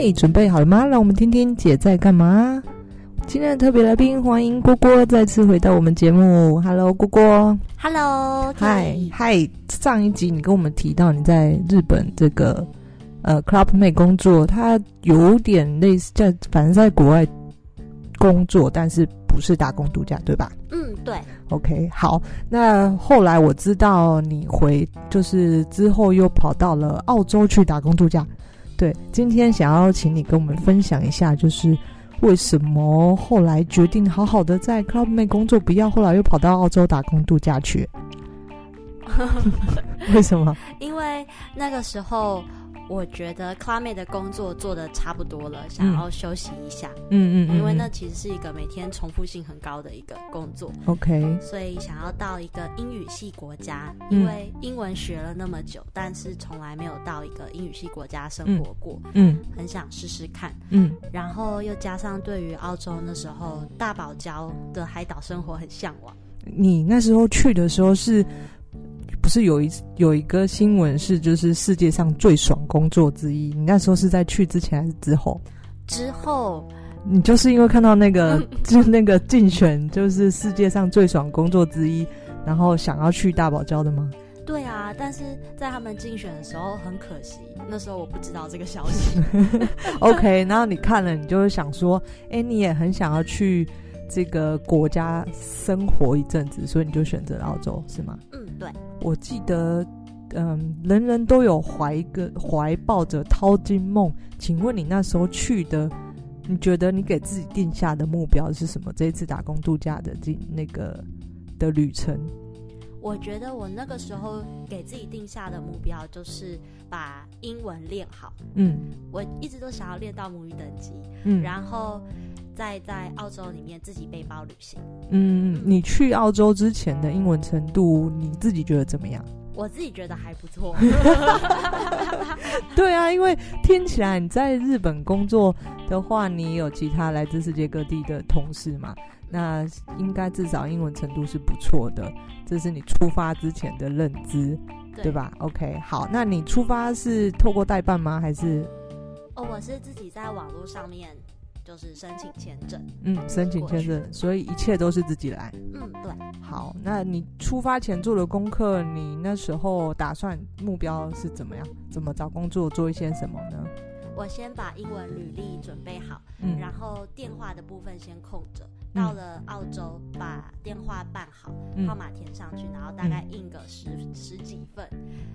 嘿，准备好了吗？让我们听听姐在干嘛。今天的特别来宾，欢迎郭郭再次回到我们节目。Hello，郭郭。Hello，嗨嗨。上一集你跟我们提到你在日本这个呃 Clubmate 工作，它有点类似在，反正在国外工作，但是不是打工度假，对吧？嗯，对。OK，好。那后来我知道你回，就是之后又跑到了澳洲去打工度假。对，今天想要请你跟我们分享一下，就是为什么后来决定好好的在 Clubmate 工作，不要后来又跑到澳洲打工度假去？为什么？因为那个时候。我觉得 Clubmate 的工作做的差不多了，想要休息一下。嗯嗯，嗯，因为那其实是一个每天重复性很高的一个工作。OK，所以想要到一个英语系国家，因为英文学了那么久，但是从来没有到一个英语系国家生活过。嗯，很想试试看。嗯，然后又加上对于澳洲那时候大堡礁的海岛生活很向往。你那时候去的时候是？不是有一有一个新闻是，就是世界上最爽工作之一。你那时候是在去之前还是之后？之后。你就是因为看到那个，就那个竞选，就是世界上最爽工作之一，然后想要去大堡礁的吗？对啊，但是在他们竞选的时候很可惜，那时候我不知道这个消息。OK，然后你看了，你就会想说，哎，你也很想要去这个国家生活一阵子，所以你就选择澳洲，是吗？嗯，对。我记得，嗯，人人都有怀一个怀抱着淘金梦。请问你那时候去的，你觉得你给自己定下的目标是什么？这一次打工度假的这那个的旅程？我觉得我那个时候给自己定下的目标就是把英文练好。嗯，我一直都想要练到母语等级。嗯，然后。在在澳洲里面自己背包旅行。嗯，你去澳洲之前的英文程度，你自己觉得怎么样？我自己觉得还不错。对啊，因为听起来你在日本工作的话，你有其他来自世界各地的同事嘛？那应该至少英文程度是不错的，这是你出发之前的认知，对，对吧？OK，好，那你出发是透过代办吗？还是？哦，我是自己在网络上面。就是申请签证，嗯，申请签证，所以一切都是自己来，嗯，对。好，那你出发前做的功课，你那时候打算目标是怎么样？怎么找工作，做一些什么呢？我先把英文履历准备好，嗯，然后电话的部分先空着。到了澳洲，把电话办好，嗯、号码填上去，然后大概印个十、嗯、十几份，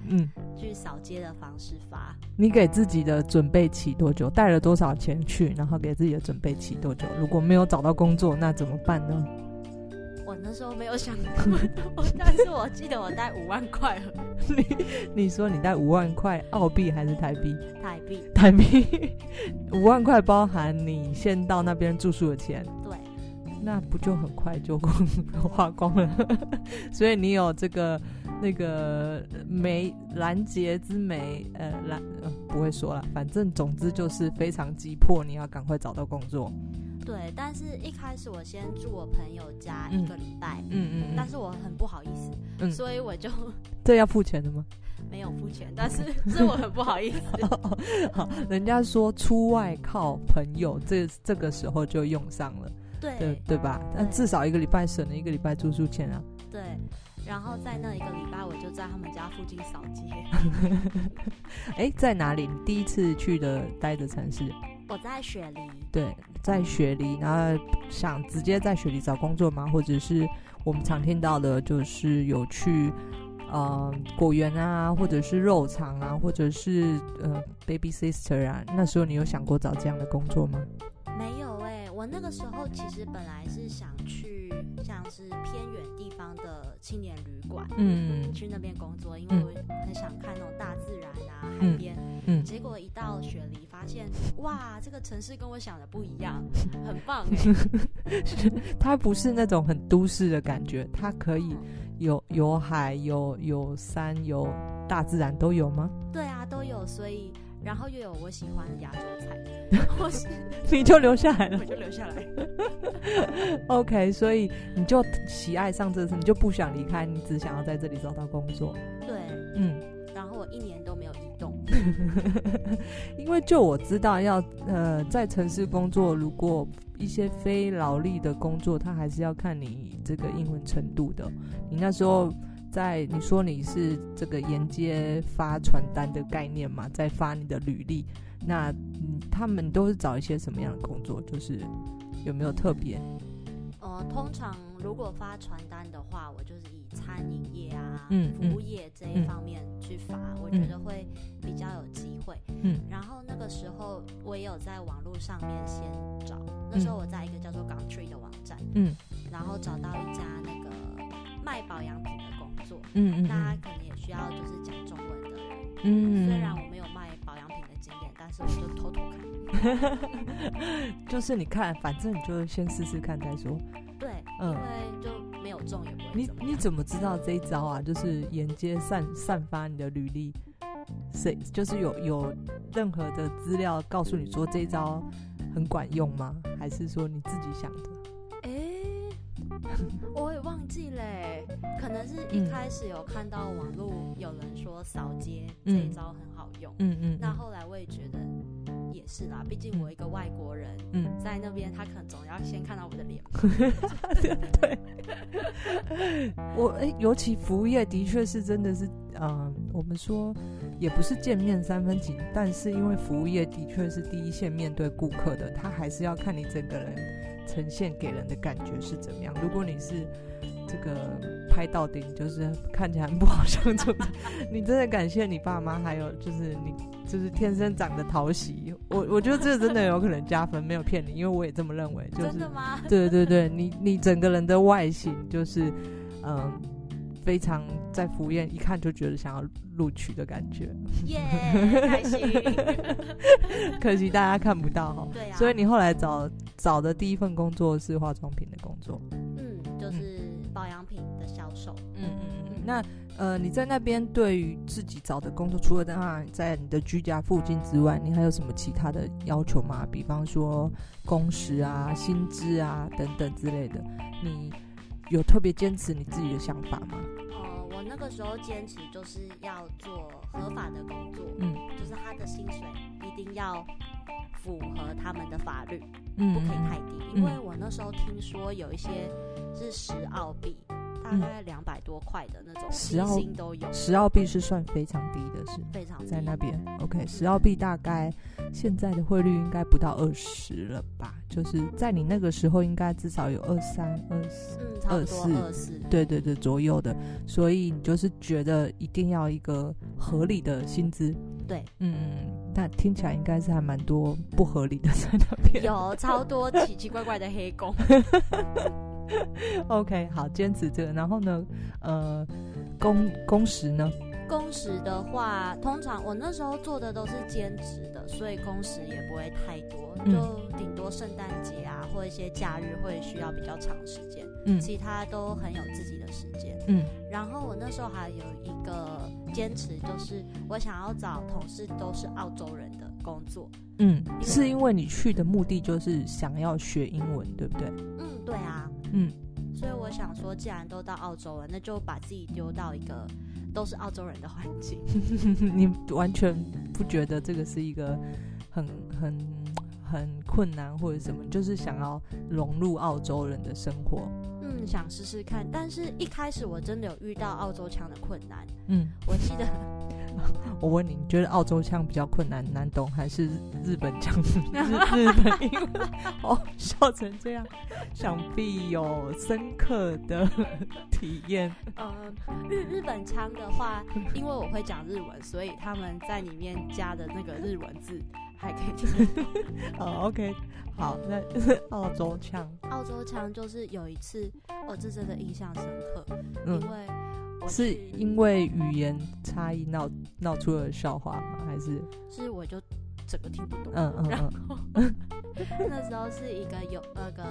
嗯，去扫街的方式发。你给自己的准备期多久？带了多少钱去？然后给自己的准备期多久？如果没有找到工作，那怎么办呢？我那时候没有想过，但是我记得我带五万块。你你说你带五万块澳币还是台币？台币，台币，五万块包含你先到那边住宿的钱。对。那不就很快就 花光了？所以你有这个那个梅拦截之梅，呃，拦、呃、不会说了，反正总之就是非常急迫，你要赶快找到工作。对，但是一开始我先住我朋友家一个礼拜，嗯嗯，嗯，嗯，但是我很不好意思，嗯，所以我就 这要付钱的吗？没有付钱，但是是我很不好意思。好，人家说出外靠朋友，这这个时候就用上了。对对，对吧？但至少一个礼拜省了一个礼拜住宿钱啊。对，然后在那一个礼拜，我就在他们家附近扫街。哎，在哪里？你第一次去的待的城市？我在雪梨。对，在雪梨，然后想直接在雪梨找工作吗？或者是我们常听到的，就是有去呃果园啊，或者是肉厂啊，或者是呃 baby sister 啊？那时候你有想过找这样的工作吗？我那个时候其实本来是想去像是偏远地方的青年旅馆，嗯，去那边工作，因为我很想看那种大自然啊，海边。嗯，结果一到雪梨，发现哇，这个城市跟我想的不一样，很棒哎。它不是那种很都市的感觉，它可以有有海，有有山，有大自然都有吗？对啊，都有，所以。然后又有我喜欢的亚洲菜 你就留下来了，我就留下来。OK，所以你就喜爱上这次，你就不想离开，你只想要在这里找到工作。对，嗯。然后我一年都没有移动，因为就我知道要，要呃在城市工作，如果一些非劳力的工作，他还是要看你这个英文程度的。你那时候在你说你是这个沿街发传单的概念嘛，在发你的履历，那嗯他们都是找一些什么样的工作？就是有没有特别？呃，通常如果发传单的话，我就是以餐饮业啊、嗯、服务业这一方面去发，嗯、我觉得会比较有机会。嗯，然后那个时候我也有在网络上面先找，那时候我在一个叫做 Gumtree 的网站，嗯，然后找到一家那个卖保养品作，嗯嗯，那他可能也需要就是讲中文的人，嗯，虽然我没有卖保养品的经验，但是我就偷偷看，就是你看，反正你就先试试看再说。对，嗯因为就没有中也不会。你你怎么知道这一招啊？就是沿街散散发你的履历，谁就是有有任何的资料告诉你说这一招很管用吗？还是说你自己想的？一开始有看到网络有人说扫街这一招很好用，嗯嗯，嗯，那后来我也觉得。也是啦，毕竟我一个外国人，嗯，在那边他可能总要先看到我的脸。对，我哎、欸，尤其服务业的确是真的是，嗯、呃，我们说也不是见面三分情，但是因为服务业的确是第一线面对顾客的，他还是要看你整个人呈现给人的感觉是怎么样。如果你是这个拍到顶，就是看起来很不好相处，你真的感谢你爸妈，还有就是你。就是天生长得讨喜，我我觉得这个真的有可能加分，没有骗你，因为我也这么认为。就是、真的吗？对对对，你你整个人的外形就是，嗯，非常在敷衍一看就觉得想要录取的感觉。耶、yeah，开心。可惜大家看不到哈。对啊。所以你后来找找的第一份工作是化妆品的工作。嗯，就是保养品的销售。嗯嗯嗯。那。呃，你在那边对于自己找的工作，除了当然在你的居家附近之外，你还有什么其他的要求吗？比方说工时啊、薪资啊等等之类的，你有特别坚持你自己的想法吗？呃，我那个时候坚持就是要做合法的工作，嗯，就是他的薪水一定要符合他们的法律，嗯，不可以太低，嗯，因为我那时候听说有一些是十澳币。大概两百多块的那种，十澳都有。十澳币是算非常低的，是非常低在那边。OK，十澳币大概现在的汇率应该不到二十了吧？就是在你那个时候，应该至少有二三、二四、二四、二四，对对对左右的。所以你就是觉得一定要一个合理的薪资。对，嗯，但听起来应该是还蛮多不合理的在那边，有超多奇奇怪怪的黑工。OK，好，坚持这个。然后呢，呃，工工时呢？工时的话，通常我那时候做的都是兼职的，所以工时也不会太多，嗯、就顶多圣诞节啊或一些假日会需要比较长时间。嗯，其他都很有自己的时间。嗯，然后我那时候还有一个坚持，就是我想要找同事都是澳洲人的工作。嗯，是因为你去的目的就是想要学英文，对不对？嗯，对啊。嗯，所以我想说，既然都到澳洲了，那就把自己丢到一个都是澳洲人的环境。你完全不觉得这个是一个很很很困难或者什么？就是想要融入澳洲人的生活。嗯，想试试看，但是一开始我真的有遇到澳洲腔的困难。嗯，我记得。我问你，你觉得澳洲腔比较困难难懂，还是日本腔？日 日本英文哦，笑成这样，想必有深刻的 体验。呃，日日本腔的话，因为我会讲日文，所以他们在里面加的那个日文字还可以听得懂。哦，OK，好，那澳洲腔，澳洲腔就是有一次，哦，这真的印象深刻，嗯、因为。是因为语言差异闹闹出了笑话吗？还是？是我就整个听不懂。嗯嗯，然后那时候是一个有那个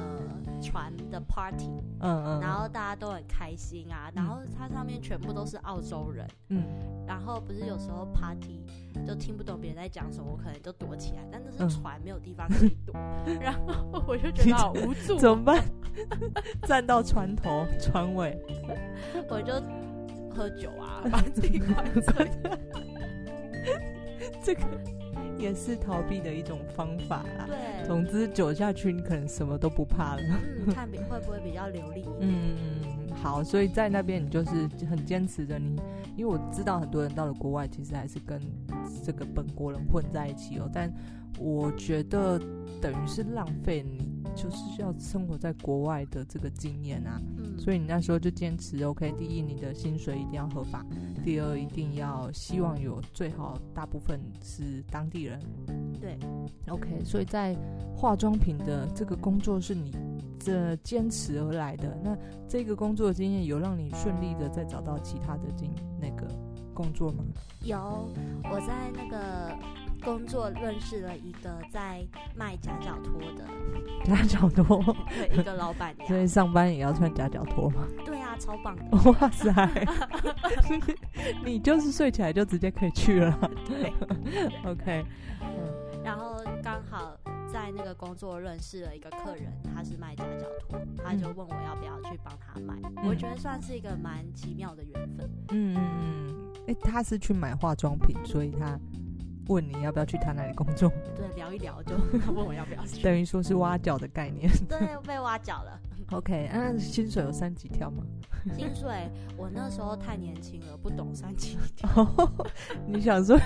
船的 party，嗯嗯，然后大家都很开心啊，然后它上面全部都是澳洲人，嗯，然后不是有时候 party 就听不懂别人在讲什么，我可能就躲起来，但那是船，没有地方可以躲，然后我就觉得好无助，怎么办？站到船头船尾，我就。喝酒啊，把自己灌醉。这个也是逃避的一种方法啦。对，总之酒下去，你可能什么都不怕了。嗯，看比会不会比较流利？一点嗯，好，所以在那边你就是很坚持着你，因为我知道很多人到了国外，其实还是跟这个本国人混在一起哦。但我觉得等于是浪费你。就是要生活在国外的这个经验啊，嗯，所以你那时候就坚持 OK。第一，你的薪水一定要合法；第二，一定要希望有最好大部分是当地人。对，OK。所以在化妆品的这个工作是你这坚持而来的。那这个工作的经验有让你顺利的再找到其他的经那个工作吗？有，我在那个。工作认识了一个在卖夹脚拖的夹脚拖，对，一个老板娘。所以上班也要穿夹脚拖吗？对啊，超棒的！哇塞，你就是睡起来就直接可以去了。对，OK。刚好在那个工作认识了一个客人，他是卖夹脚拖，他就问我要不要去帮他买。嗯，我觉得算是一个蛮奇妙的缘分。嗯嗯嗯，哎，他是去买化妆品，所以他。问你要不要去他那里工作？对，聊一聊就 问我要不要去。等于说是挖角的概念。对，被挖角了。OK，那、啊、薪水有三级跳吗？薪水，我那时候太年轻了，不懂三级跳。你想说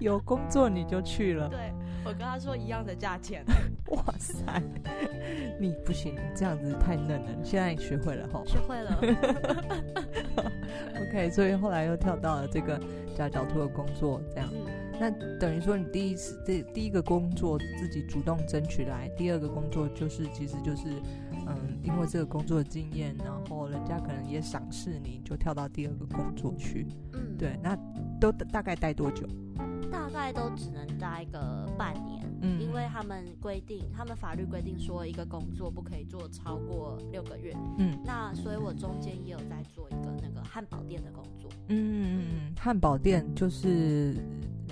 有工作你就去了？对，我跟他说一样的价钱。哇塞，你不行，你这样子太嫩了。你现在学会了哈？学会了。OK，所以后来又跳到了这个夹脚拖的工作，这样。那等于说，你第一次这第一个工作自己主动争取来，第二个工作就是其实就是，嗯，因为这个工作的经验，然后人家可能也赏识你，就跳到第二个工作去。嗯，对，那都大概待多久？大概都只能待个半年，嗯，因为他们规定，他们法律规定说一个工作不可以做超过六个月。嗯，那所以我中间也有在做一个那个汉堡店的工作。嗯嗯嗯，汉堡店就是。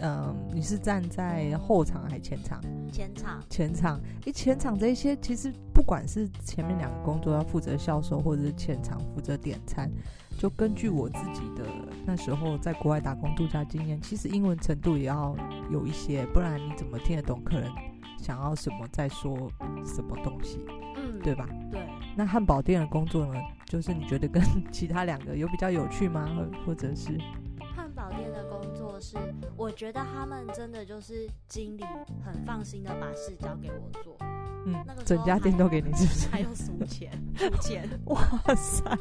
嗯，你是站在后场还是前场？前场。前场，诶，前场这一些其实不管是前面两个工作要负责销售，或者是前场负责点餐，就根据我自己的那时候在国外打工度假经验，其实英文程度也要有一些，不然你怎么听得懂客人想要什么，在说什么东西？嗯，对吧？对。那汉堡店的工作呢？就是你觉得跟 其他两个有比较有趣吗？或或者是？汉堡店的工作是，我觉得他们真的就是经理很放心的把事交给我做，嗯，那个整家店都给你，是不是？还有数钱，数 钱，哇塞，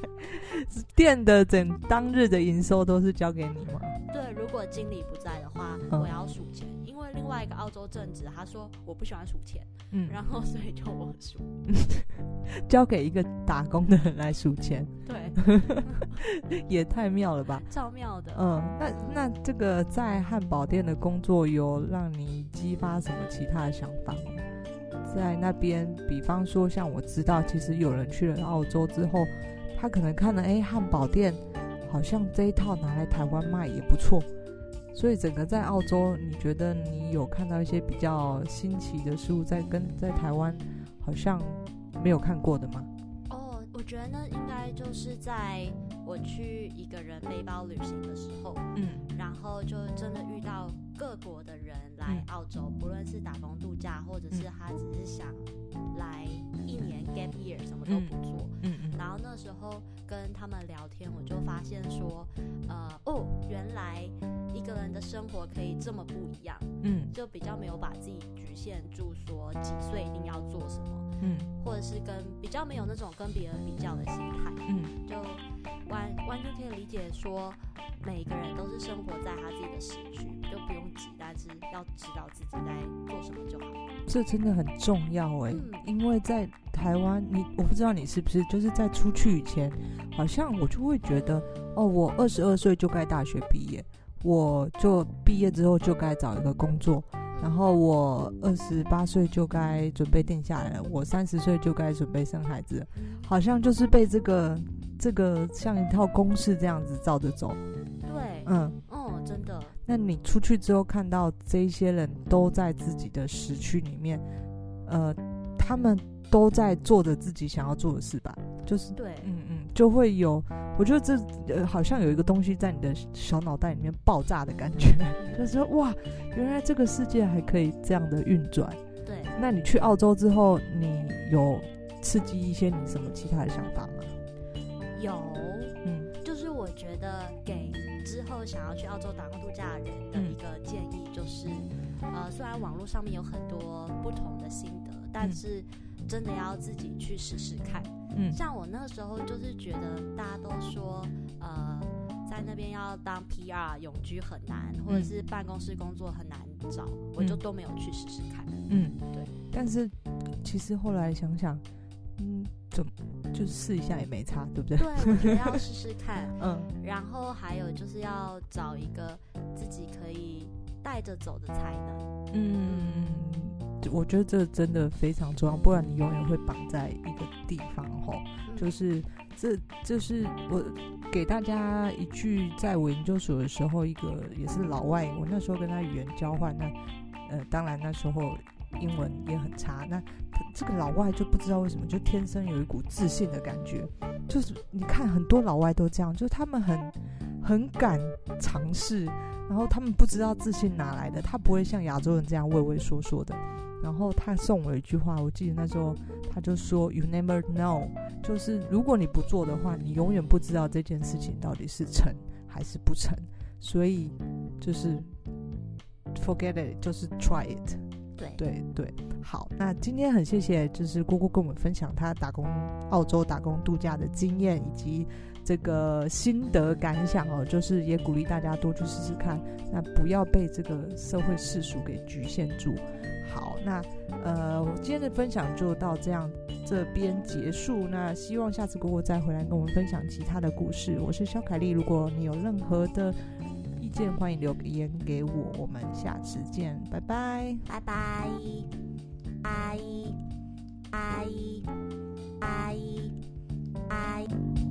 店的整当日的营收都是交给你吗？对，如果经理不在的话，嗯、我要数钱。因为另外一个澳洲正职，他说我不喜欢数钱，嗯，然后所以就我数，交给一个打工的人来数钱，对，也太妙了吧，超妙的，嗯，那那这个在汉堡店的工作有让你激发什么其他的想法吗？在那边，比方说像我知道，其实有人去了澳洲之后，他可能看了，哎，汉堡店好像这一套拿来台湾卖也不错。所以整个在澳洲，你觉得你有看到一些比较新奇的事物，在跟在台湾好像没有看过的吗？哦，我觉得呢，应该就是在我去一个人背包旅行的时候，嗯，然后就真的遇到各国的人来澳洲，嗯、不论是打工度假，或者是他只是想来一年 gap year，什么都不做，嗯嗯，然后那时候跟他们聊天，我就发现说，呃，哦，原来。一个人的生活可以这么不一样，嗯，就比较没有把自己局限住，说几岁一定要做什么，嗯，或者是跟比较没有那种跟别人比较的心态，嗯，就完完全可以理解说，每个人都是生活在他自己的时区，就不用急，但是要知道自己在做什么就好。这真的很重要哎，嗯，因为在台湾，你我不知道你是不是就是在出去以前，好像我就会觉得，哦，我二十二岁就该大学毕业。我就毕业之后就该找一个工作，然后我二十八岁就该准备定下来了，我三十岁就该准备生孩子，好像就是被这个这个像一套公式这样子照着走。对，嗯，哦，真的。那你出去之后看到这些人都在自己的时区里面，呃，他们都在做着自己想要做的事吧？就是，对，嗯嗯，就会有我觉得这呃好像有一个东西在你的小脑袋里面爆炸的感觉，就是说哇，原来这个世界还可以这样的运转。对，那你去澳洲之后，你有刺激一些你什么其他的想法吗？有，嗯，就是我觉得给之后想要去澳洲打工度假的人的一个建议就是，嗯、呃，虽然网络上面有很多不同的心得，但是真的要自己去试试看。嗯，像我那个时候就是觉得大家都说，呃，在那边要当 PR 永居很难，或者是办公室工作很难找，嗯、我就都没有去试试看。嗯，对。但是其实后来想想，嗯，就就试一下也没差，对不对？对，我觉得要试试看。嗯。然后还有就是要找一个自己可以带着走的才能。嗯。我觉得这真的非常重要，不然你永远会绑在一个地方吼。就是这，就是我给大家一句，在我研究所的时候，一个也是老外，我那时候跟他语言交换，那呃，当然那时候英文也很差。那这个老外就不知道为什么，就天生有一股自信的感觉。就是你看很多老外都这样，就是他们很很敢尝试，然后他们不知道自信哪来的，他不会像亚洲人这样畏畏缩缩的。然后他送我一句话，我记得那时候他就说：“You never know，就是如果你不做的话，你永远不知道这件事情到底是成还是不成。所以就是 forget it，就是 try it。对对对，好，那今天很谢谢，就是姑姑跟我们分享她打工澳洲打工度假的经验以及这个心得感想哦，就是也鼓励大家多去试试看。那不要被这个社会世俗给局限住。好，那呃，我今天的分享就到这样这边结束。那希望下次果果再回来跟我们分享其他的故事。我是肖凯丽，如果你有任何的意见，欢迎留言给我。我们下次见，拜拜，拜拜，拜拜，拜拜。